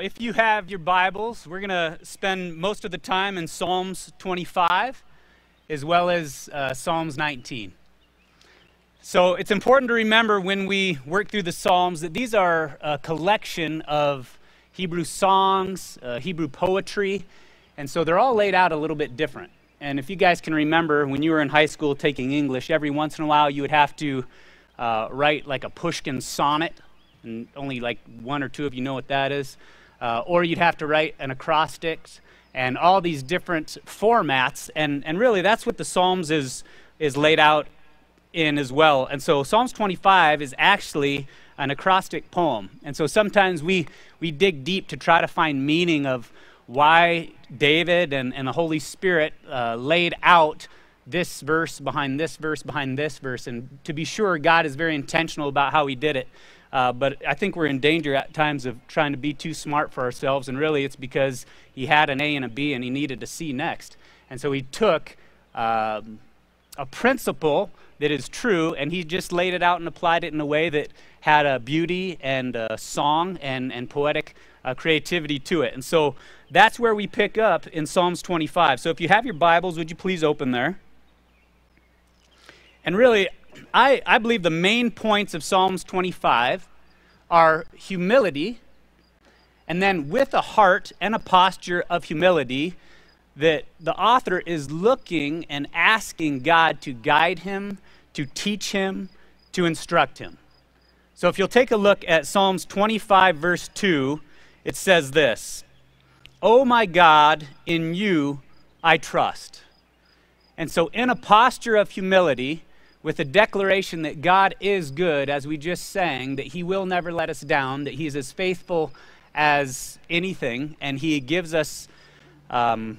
if you have your Bibles, we're going to spend most of the time in Psalms 25 as well as uh, Psalms 19. So it's important to remember when we work through the Psalms that these are a collection of Hebrew songs, uh, Hebrew poetry, and so they're all laid out a little bit different. And if you guys can remember, when you were in high school taking English, every once in a while you would have to uh, write like a Pushkin sonnet and only like one or two of you know what that is. Uh, or you'd have to write an acrostics and all these different formats. And, and really, that's what the Psalms is, is laid out in as well. And so, Psalms 25 is actually an acrostic poem. And so, sometimes we, we dig deep to try to find meaning of why David and, and the Holy Spirit uh, laid out this verse behind this verse behind this verse. And to be sure, God is very intentional about how he did it. Uh, but I think we're in danger at times of trying to be too smart for ourselves, and really it's because he had an A and a B and he needed a C next. And so he took um, a principle that is true and he just laid it out and applied it in a way that had a beauty and a song and, and poetic uh, creativity to it. And so that's where we pick up in Psalms 25. So if you have your Bibles, would you please open there? And really, I, I believe the main points of Psalms 25 are humility, and then with a heart and a posture of humility, that the author is looking and asking God to guide him, to teach him, to instruct him. So if you'll take a look at Psalms 25, verse 2, it says this Oh my God, in you I trust. And so, in a posture of humility, with a declaration that God is good, as we just sang, that He will never let us down, that He is as faithful as anything, and He gives us um,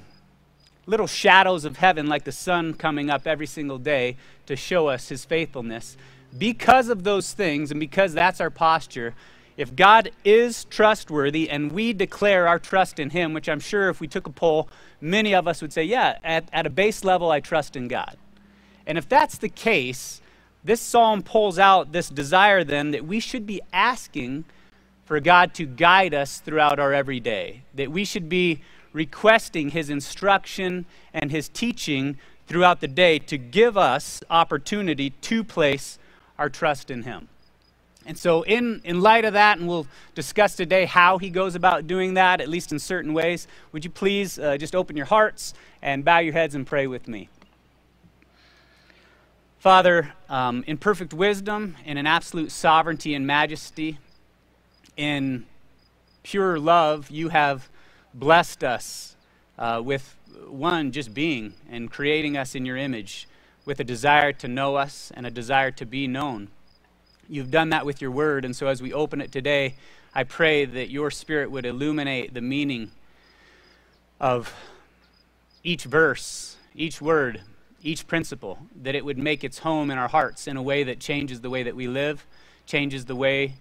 little shadows of heaven like the sun coming up every single day to show us His faithfulness. Because of those things, and because that's our posture, if God is trustworthy and we declare our trust in Him, which I'm sure if we took a poll, many of us would say, yeah, at, at a base level, I trust in God. And if that's the case, this psalm pulls out this desire then that we should be asking for God to guide us throughout our everyday, that we should be requesting His instruction and His teaching throughout the day to give us opportunity to place our trust in Him. And so, in, in light of that, and we'll discuss today how he goes about doing that, at least in certain ways, would you please uh, just open your hearts and bow your heads and pray with me? Father, um, in perfect wisdom and in absolute sovereignty and majesty, in pure love, you have blessed us uh, with one, just being and creating us in your image, with a desire to know us and a desire to be known. You've done that with your word, and so as we open it today, I pray that your spirit would illuminate the meaning of each verse, each word, each principle, that it would make its home in our hearts in a way that changes the way that we live, changes the way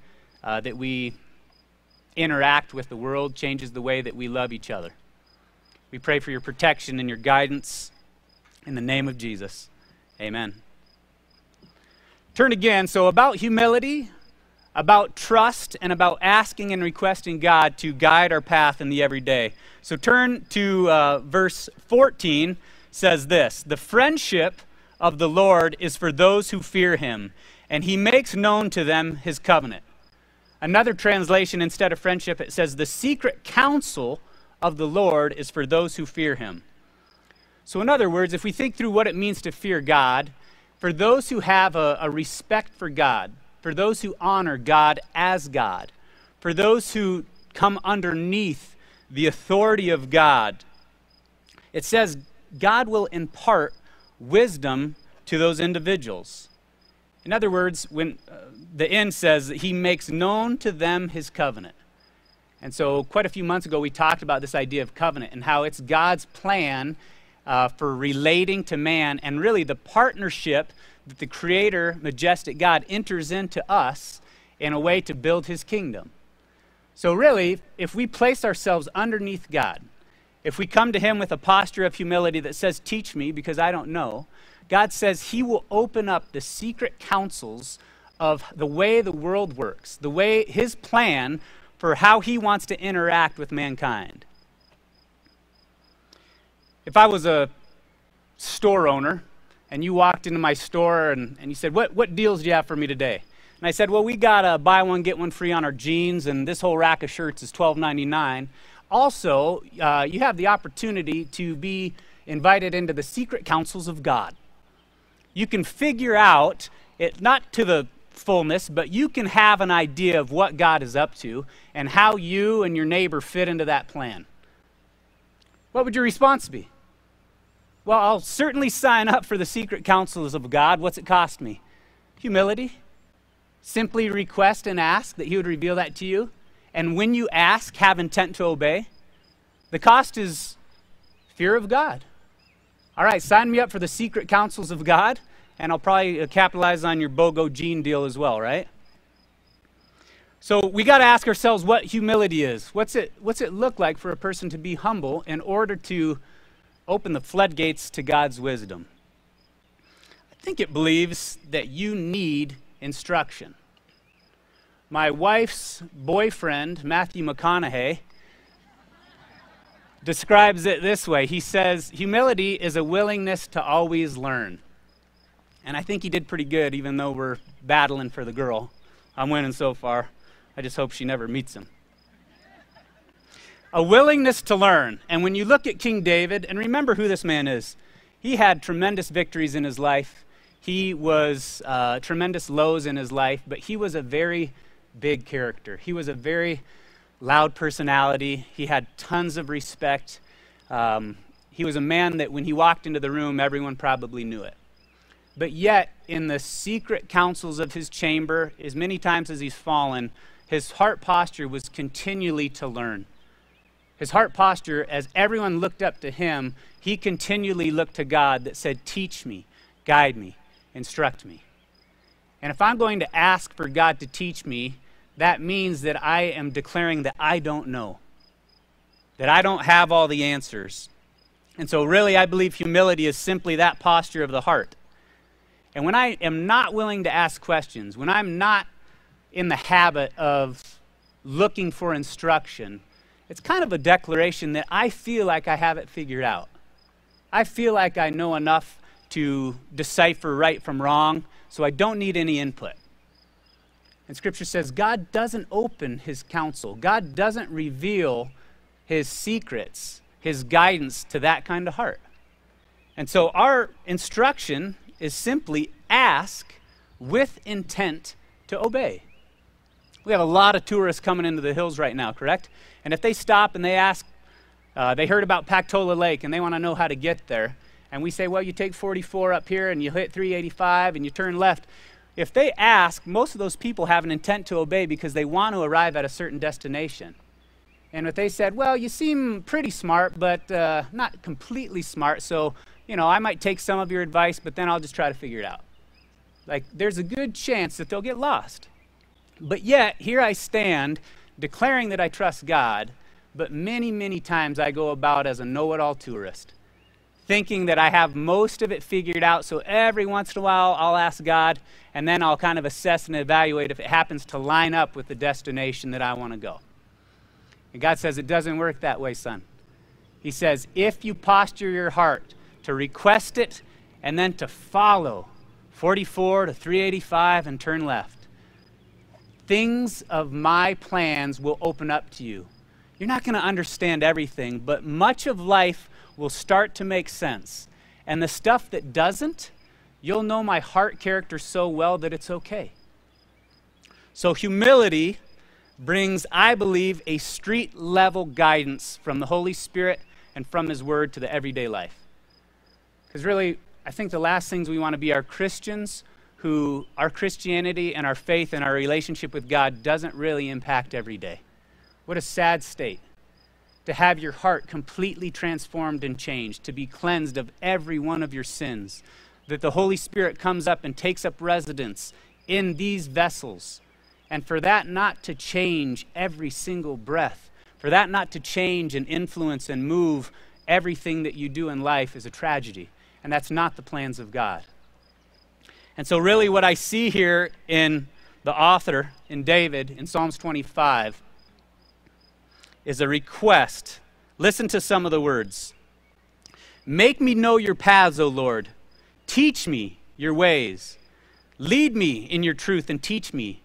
uh, that we interact with the world, changes the way that we love each other. We pray for your protection and your guidance in the name of Jesus. Amen. Turn again. So, about humility, about trust, and about asking and requesting God to guide our path in the everyday. So, turn to uh, verse 14 says this The friendship of the Lord is for those who fear him, and he makes known to them his covenant. Another translation, instead of friendship, it says, The secret counsel of the Lord is for those who fear him. So, in other words, if we think through what it means to fear God, for those who have a, a respect for God, for those who honor God as God, for those who come underneath the authority of God, it says God will impart wisdom to those individuals. In other words, when uh, the end says that he makes known to them his covenant. And so, quite a few months ago, we talked about this idea of covenant and how it's God's plan uh, for relating to man and really the partnership that the Creator, majestic God, enters into us in a way to build his kingdom. So, really, if we place ourselves underneath God, if we come to Him with a posture of humility that says, Teach me because I don't know, God says He will open up the secret counsels of the way the world works, the way His plan for how he wants to interact with mankind. If I was a store owner and you walked into my store and, and you said, what, what deals do you have for me today? And I said, Well, we got a buy one, get one free on our jeans, and this whole rack of shirts is $12.99. Also, uh, you have the opportunity to be invited into the secret counsels of God. You can figure out it, not to the fullness, but you can have an idea of what God is up to and how you and your neighbor fit into that plan. What would your response be? Well, I'll certainly sign up for the secret counsels of God. What's it cost me? Humility. Simply request and ask that He would reveal that to you. And when you ask, have intent to obey. The cost is fear of God. All right, sign me up for the secret counsels of God, and I'll probably uh, capitalize on your BOGO jean deal as well, right? So we got to ask ourselves what humility is. What's it, what's it look like for a person to be humble in order to open the floodgates to God's wisdom. I think it believes that you need instruction. My wife's boyfriend, Matthew McConaughey, describes it this way He says, Humility is a willingness to always learn. And I think he did pretty good, even though we're battling for the girl. I'm winning so far. I just hope she never meets him a willingness to learn. And when you look at King David, and remember who this man is, he had tremendous victories in his life. He was uh, tremendous lows in his life, but he was a very big character. He was a very loud personality. He had tons of respect. Um, he was a man that when he walked into the room, everyone probably knew it. But yet, in the secret councils of his chamber, as many times as he's fallen, his heart posture was continually to learn. His heart posture, as everyone looked up to him, he continually looked to God that said, Teach me, guide me, instruct me. And if I'm going to ask for God to teach me, that means that I am declaring that I don't know, that I don't have all the answers. And so, really, I believe humility is simply that posture of the heart. And when I am not willing to ask questions, when I'm not in the habit of looking for instruction, it's kind of a declaration that I feel like I have it figured out. I feel like I know enough to decipher right from wrong, so I don't need any input. And Scripture says God doesn't open his counsel, God doesn't reveal his secrets, his guidance to that kind of heart. And so our instruction is simply ask with intent to obey. We have a lot of tourists coming into the hills right now, correct? And if they stop and they ask, uh, they heard about Pactola Lake and they want to know how to get there, and we say, well, you take 44 up here and you hit 385 and you turn left. If they ask, most of those people have an intent to obey because they want to arrive at a certain destination. And if they said, well, you seem pretty smart, but uh, not completely smart, so, you know, I might take some of your advice, but then I'll just try to figure it out. Like, there's a good chance that they'll get lost. But yet, here I stand declaring that I trust God, but many, many times I go about as a know it all tourist, thinking that I have most of it figured out. So every once in a while, I'll ask God, and then I'll kind of assess and evaluate if it happens to line up with the destination that I want to go. And God says, It doesn't work that way, son. He says, If you posture your heart to request it and then to follow 44 to 385 and turn left, things of my plans will open up to you. You're not going to understand everything, but much of life will start to make sense. And the stuff that doesn't, you'll know my heart character so well that it's okay. So, humility brings, I believe, a street level guidance from the Holy Spirit and from His Word to the everyday life. Because really, I think the last things we want to be are Christians who our Christianity and our faith and our relationship with God doesn't really impact every day. What a sad state to have your heart completely transformed and changed, to be cleansed of every one of your sins, that the Holy Spirit comes up and takes up residence in these vessels, and for that not to change every single breath, for that not to change and influence and move everything that you do in life is a tragedy. And that's not the plans of God. And so, really, what I see here in the author, in David, in Psalms 25, is a request. Listen to some of the words. Make me know your paths, O Lord. Teach me your ways. Lead me in your truth and teach me.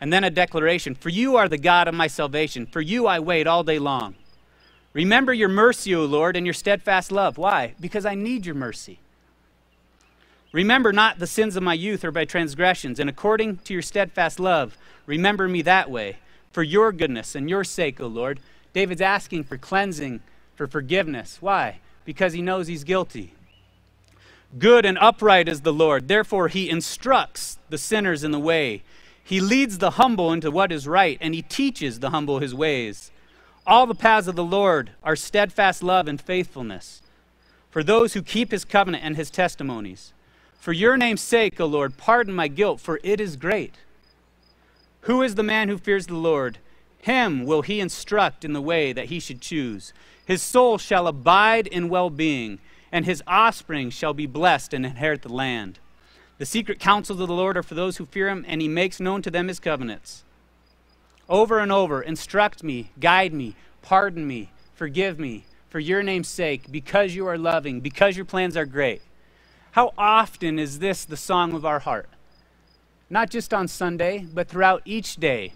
And then a declaration For you are the God of my salvation. For you I wait all day long. Remember your mercy, O Lord, and your steadfast love. Why? Because I need your mercy. Remember not the sins of my youth or my transgressions, and according to your steadfast love, remember me that way, for your goodness and your sake, O Lord. David's asking for cleansing, for forgiveness. Why? Because he knows he's guilty. Good and upright is the Lord. Therefore, he instructs the sinners in the way. He leads the humble into what is right, and he teaches the humble his ways. All the paths of the Lord are steadfast love and faithfulness for those who keep his covenant and his testimonies. For your name's sake, O Lord, pardon my guilt, for it is great. Who is the man who fears the Lord? Him will he instruct in the way that he should choose. His soul shall abide in well being, and his offspring shall be blessed and inherit the land. The secret counsels of the Lord are for those who fear him, and he makes known to them his covenants. Over and over, instruct me, guide me, pardon me, forgive me, for your name's sake, because you are loving, because your plans are great. How often is this the song of our heart? Not just on Sunday, but throughout each day.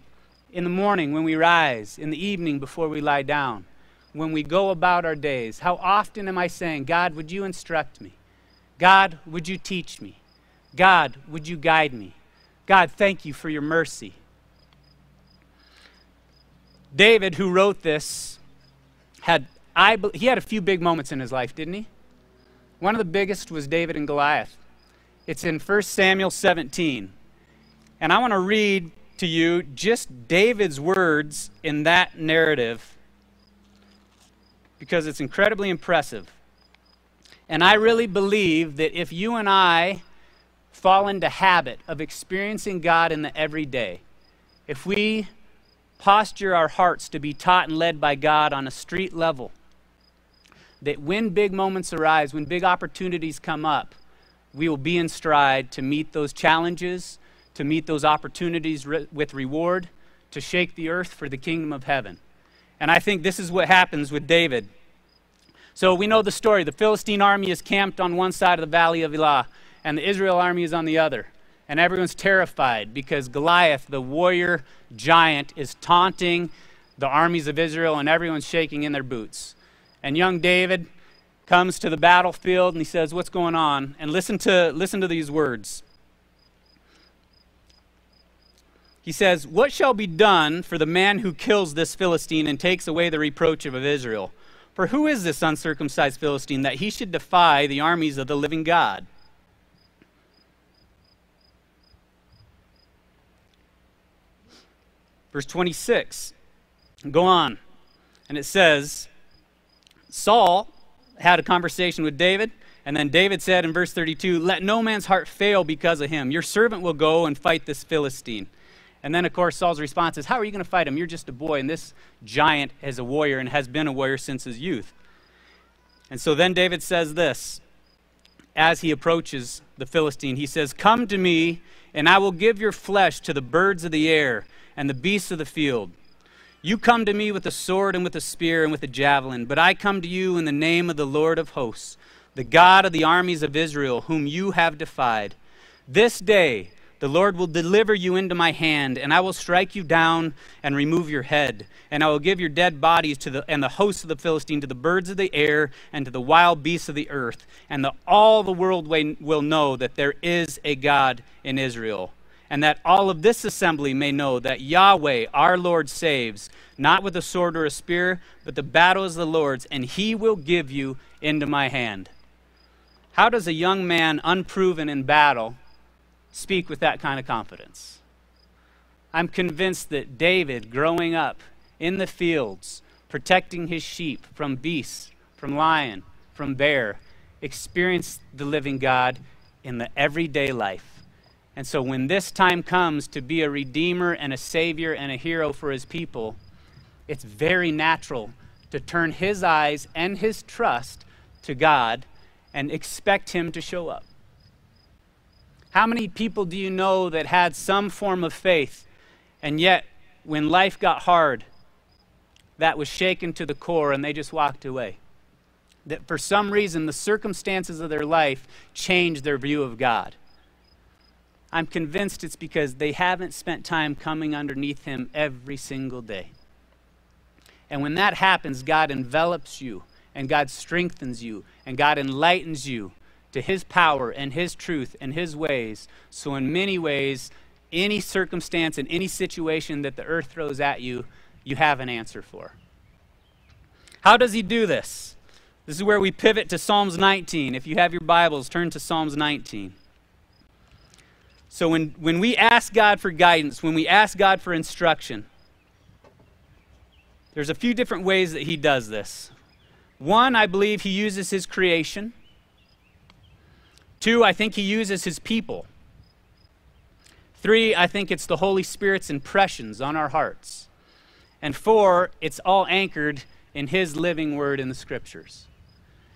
In the morning when we rise, in the evening before we lie down, when we go about our days. How often am I saying, God, would you instruct me? God, would you teach me? God, would you guide me? God, thank you for your mercy. David, who wrote this, had I, he had a few big moments in his life, didn't he? One of the biggest was David and Goliath. It's in 1 Samuel 17. And I want to read to you just David's words in that narrative because it's incredibly impressive. And I really believe that if you and I fall into habit of experiencing God in the everyday, if we posture our hearts to be taught and led by God on a street level, that when big moments arise, when big opportunities come up, we will be in stride to meet those challenges, to meet those opportunities re- with reward, to shake the earth for the kingdom of heaven. And I think this is what happens with David. So we know the story. The Philistine army is camped on one side of the valley of Elah, and the Israel army is on the other. And everyone's terrified because Goliath, the warrior giant, is taunting the armies of Israel, and everyone's shaking in their boots. And young David comes to the battlefield and he says, What's going on? And listen to, listen to these words. He says, What shall be done for the man who kills this Philistine and takes away the reproach of Israel? For who is this uncircumcised Philistine that he should defy the armies of the living God? Verse 26. Go on. And it says, Saul had a conversation with David, and then David said in verse 32, Let no man's heart fail because of him. Your servant will go and fight this Philistine. And then, of course, Saul's response is, How are you going to fight him? You're just a boy, and this giant is a warrior and has been a warrior since his youth. And so then David says this as he approaches the Philistine. He says, Come to me, and I will give your flesh to the birds of the air and the beasts of the field you come to me with a sword and with a spear and with a javelin, but I come to you in the name of the Lord of hosts, the God of the armies of Israel, whom you have defied. This day the Lord will deliver you into my hand, and I will strike you down and remove your head. And I will give your dead bodies to the, and the hosts of the Philistine to the birds of the air and to the wild beasts of the earth. And the, all the world will know that there is a God in Israel and that all of this assembly may know that Yahweh, our Lord, saves, not with a sword or a spear, but the battle is the Lord's, and he will give you into my hand. How does a young man unproven in battle speak with that kind of confidence? I'm convinced that David, growing up in the fields, protecting his sheep from beasts, from lion, from bear, experienced the living God in the everyday life. And so when this time comes to be a redeemer and a savior and a hero for his people, it's very natural to turn his eyes and his trust to God and expect him to show up. How many people do you know that had some form of faith, and yet when life got hard, that was shaken to the core and they just walked away. That for some reason, the circumstances of their life changed their view of God. I'm convinced it's because they haven't spent time coming underneath Him every single day. And when that happens, God envelops you, and God strengthens you, and God enlightens you to His power and His truth and His ways. So, in many ways, any circumstance and any situation that the earth throws at you, you have an answer for. How does He do this? This is where we pivot to Psalms 19. If you have your Bibles, turn to Psalms 19. So, when, when we ask God for guidance, when we ask God for instruction, there's a few different ways that He does this. One, I believe He uses His creation. Two, I think he uses his people. Three, I think it's the Holy Spirit's impressions on our hearts. And four, it's all anchored in his living word in the scriptures.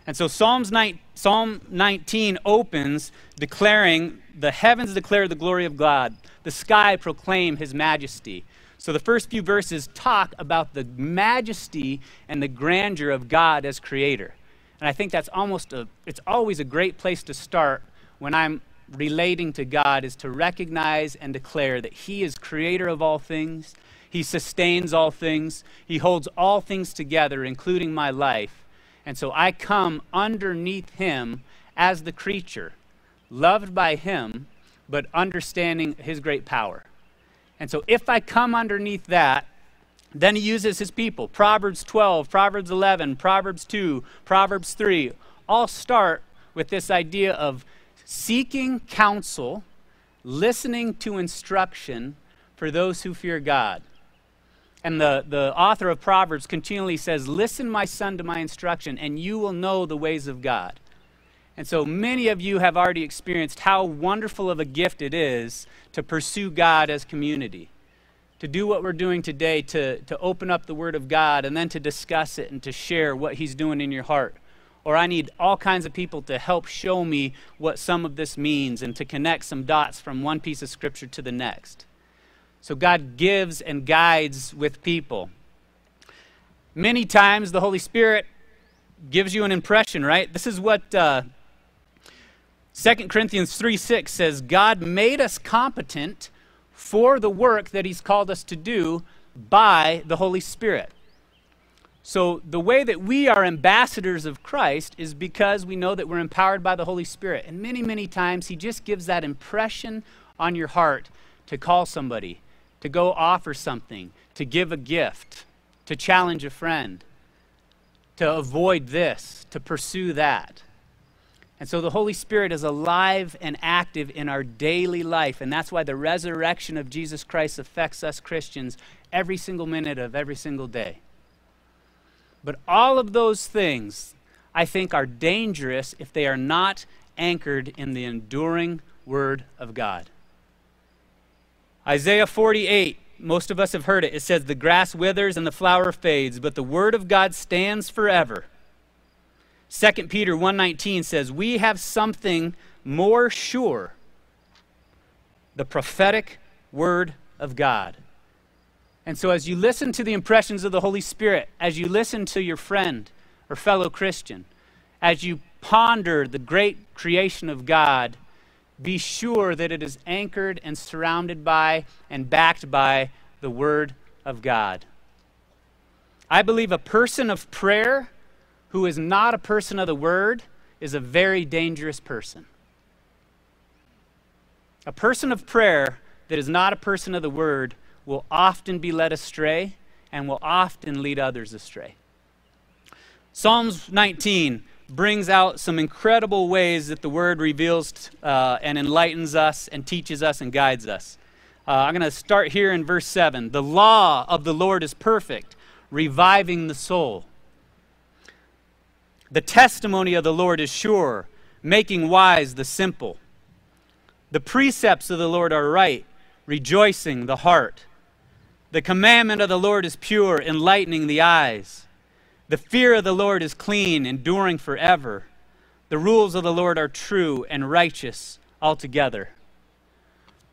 And so Psalms 9, Psalm 19 opens declaring the heavens declare the glory of God, the sky proclaim his majesty. So the first few verses talk about the majesty and the grandeur of God as creator. And I think that's almost a, it's always a great place to start when I'm relating to God is to recognize and declare that He is creator of all things, He sustains all things, He holds all things together, including my life. And so I come underneath Him as the creature, loved by Him, but understanding His great power. And so if I come underneath that, then he uses his people. Proverbs 12, Proverbs 11, Proverbs 2, Proverbs 3 all start with this idea of seeking counsel, listening to instruction for those who fear God. And the, the author of Proverbs continually says, Listen, my son, to my instruction, and you will know the ways of God. And so many of you have already experienced how wonderful of a gift it is to pursue God as community to do what we're doing today, to, to open up the Word of God and then to discuss it and to share what He's doing in your heart. Or I need all kinds of people to help show me what some of this means and to connect some dots from one piece of Scripture to the next. So God gives and guides with people. Many times the Holy Spirit gives you an impression, right? This is what uh, 2 Corinthians 3 6 says God made us competent for the work that He's called us to do by the Holy Spirit. So, the way that we are ambassadors of Christ is because we know that we're empowered by the Holy Spirit. And many, many times, He just gives that impression on your heart to call somebody, to go offer something, to give a gift, to challenge a friend, to avoid this, to pursue that. And so the Holy Spirit is alive and active in our daily life. And that's why the resurrection of Jesus Christ affects us Christians every single minute of every single day. But all of those things, I think, are dangerous if they are not anchored in the enduring Word of God. Isaiah 48, most of us have heard it. It says, The grass withers and the flower fades, but the Word of God stands forever. 2 Peter 1:19 says, "We have something more sure, the prophetic word of God." And so as you listen to the impressions of the Holy Spirit, as you listen to your friend or fellow Christian, as you ponder the great creation of God, be sure that it is anchored and surrounded by and backed by the Word of God. I believe a person of prayer who is not a person of the word is a very dangerous person. A person of prayer that is not a person of the word will often be led astray and will often lead others astray. Psalms 19 brings out some incredible ways that the word reveals uh, and enlightens us and teaches us and guides us. Uh, I'm going to start here in verse 7. The law of the Lord is perfect, reviving the soul. The testimony of the Lord is sure, making wise the simple. The precepts of the Lord are right, rejoicing the heart. The commandment of the Lord is pure, enlightening the eyes. The fear of the Lord is clean, enduring forever. The rules of the Lord are true and righteous altogether.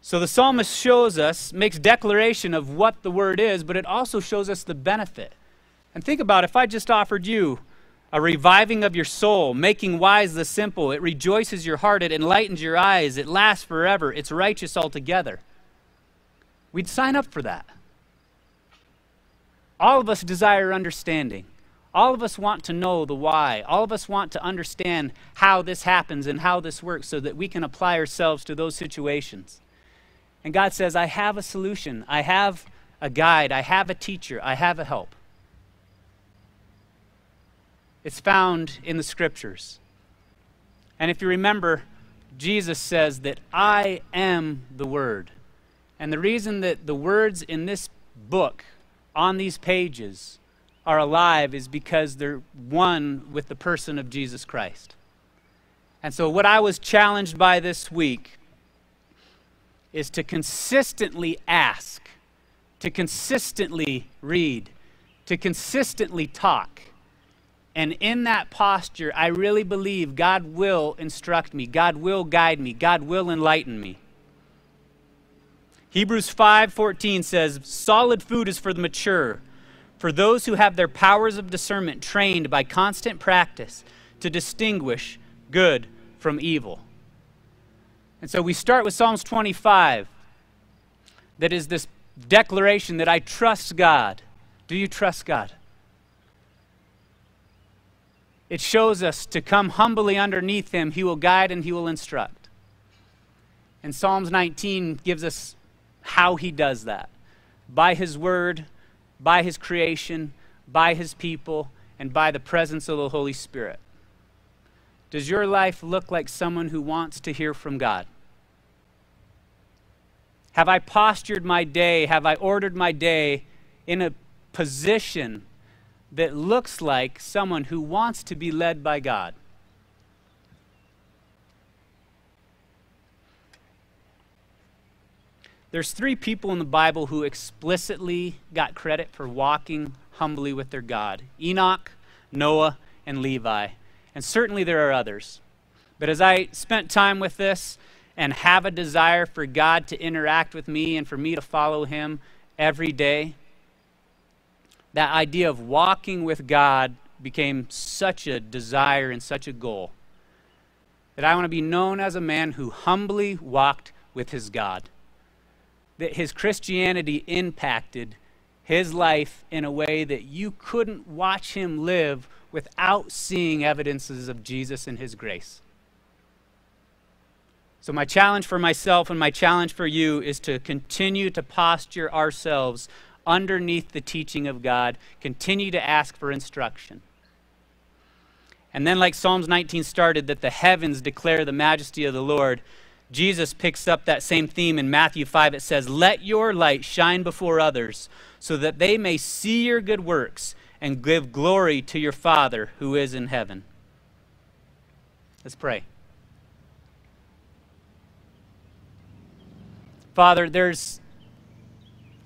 So the psalmist shows us, makes declaration of what the word is, but it also shows us the benefit And think about if I just offered you a reviving of your soul, making wise the simple. It rejoices your heart, it enlightens your eyes, it lasts forever, it's righteous altogether. We'd sign up for that. All of us desire understanding. All of us want to know the why. All of us want to understand how this happens and how this works so that we can apply ourselves to those situations. And God says, I have a solution. I have a guide. I have a teacher. I have a help. It's found in the scriptures. And if you remember, Jesus says that I am the Word. And the reason that the words in this book, on these pages, are alive is because they're one with the person of Jesus Christ. And so, what I was challenged by this week is to consistently ask, to consistently read, to consistently talk. And in that posture, I really believe God will instruct me, God will guide me, God will enlighten me. Hebrews 5:14 says, "Solid food is for the mature, for those who have their powers of discernment trained by constant practice to distinguish good from evil." And so we start with Psalms 25. That is this declaration that I trust God. Do you trust God? It shows us to come humbly underneath Him. He will guide and He will instruct. And Psalms 19 gives us how He does that by His Word, by His creation, by His people, and by the presence of the Holy Spirit. Does your life look like someone who wants to hear from God? Have I postured my day? Have I ordered my day in a position that looks like someone who wants to be led by God? There's three people in the Bible who explicitly got credit for walking humbly with their God Enoch, Noah, and Levi. And certainly there are others. But as I spent time with this and have a desire for God to interact with me and for me to follow Him every day, that idea of walking with God became such a desire and such a goal that I want to be known as a man who humbly walked with his God. That his Christianity impacted his life in a way that you couldn't watch him live without seeing evidences of Jesus and his grace. So, my challenge for myself and my challenge for you is to continue to posture ourselves underneath the teaching of God, continue to ask for instruction. And then, like Psalms 19 started, that the heavens declare the majesty of the Lord, Jesus picks up that same theme in Matthew 5. It says, Let your light shine before others, so that they may see your good works and give glory to your Father who is in heaven. Let's pray. Father, there's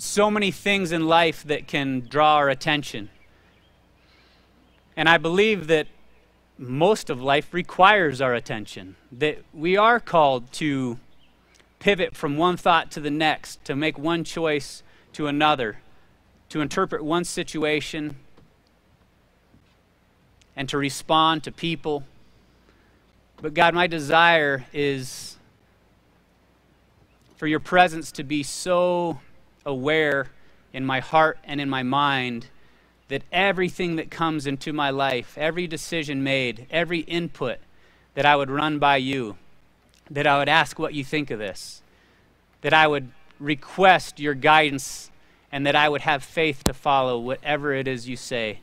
so many things in life that can draw our attention. And I believe that most of life requires our attention, that we are called to pivot from one thought to the next, to make one choice to another, to interpret one situation, and to respond to people. But God, my desire is for your presence to be so aware in my heart and in my mind that everything that comes into my life, every decision made, every input, that I would run by you, that I would ask what you think of this, that I would request your guidance, and that I would have faith to follow whatever it is you say.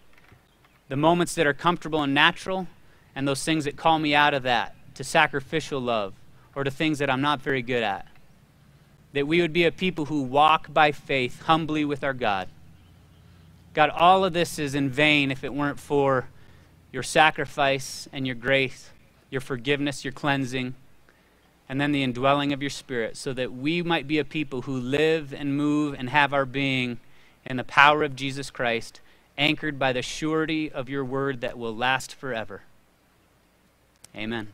The moments that are comfortable and natural, and those things that call me out of that to sacrificial love or to things that I'm not very good at that we would be a people who walk by faith humbly with our God. God, all of this is in vain if it weren't for your sacrifice and your grace, your forgiveness, your cleansing, and then the indwelling of your Spirit, so that we might be a people who live and move and have our being in the power of Jesus Christ, anchored by the surety of your word that will last forever. Amen.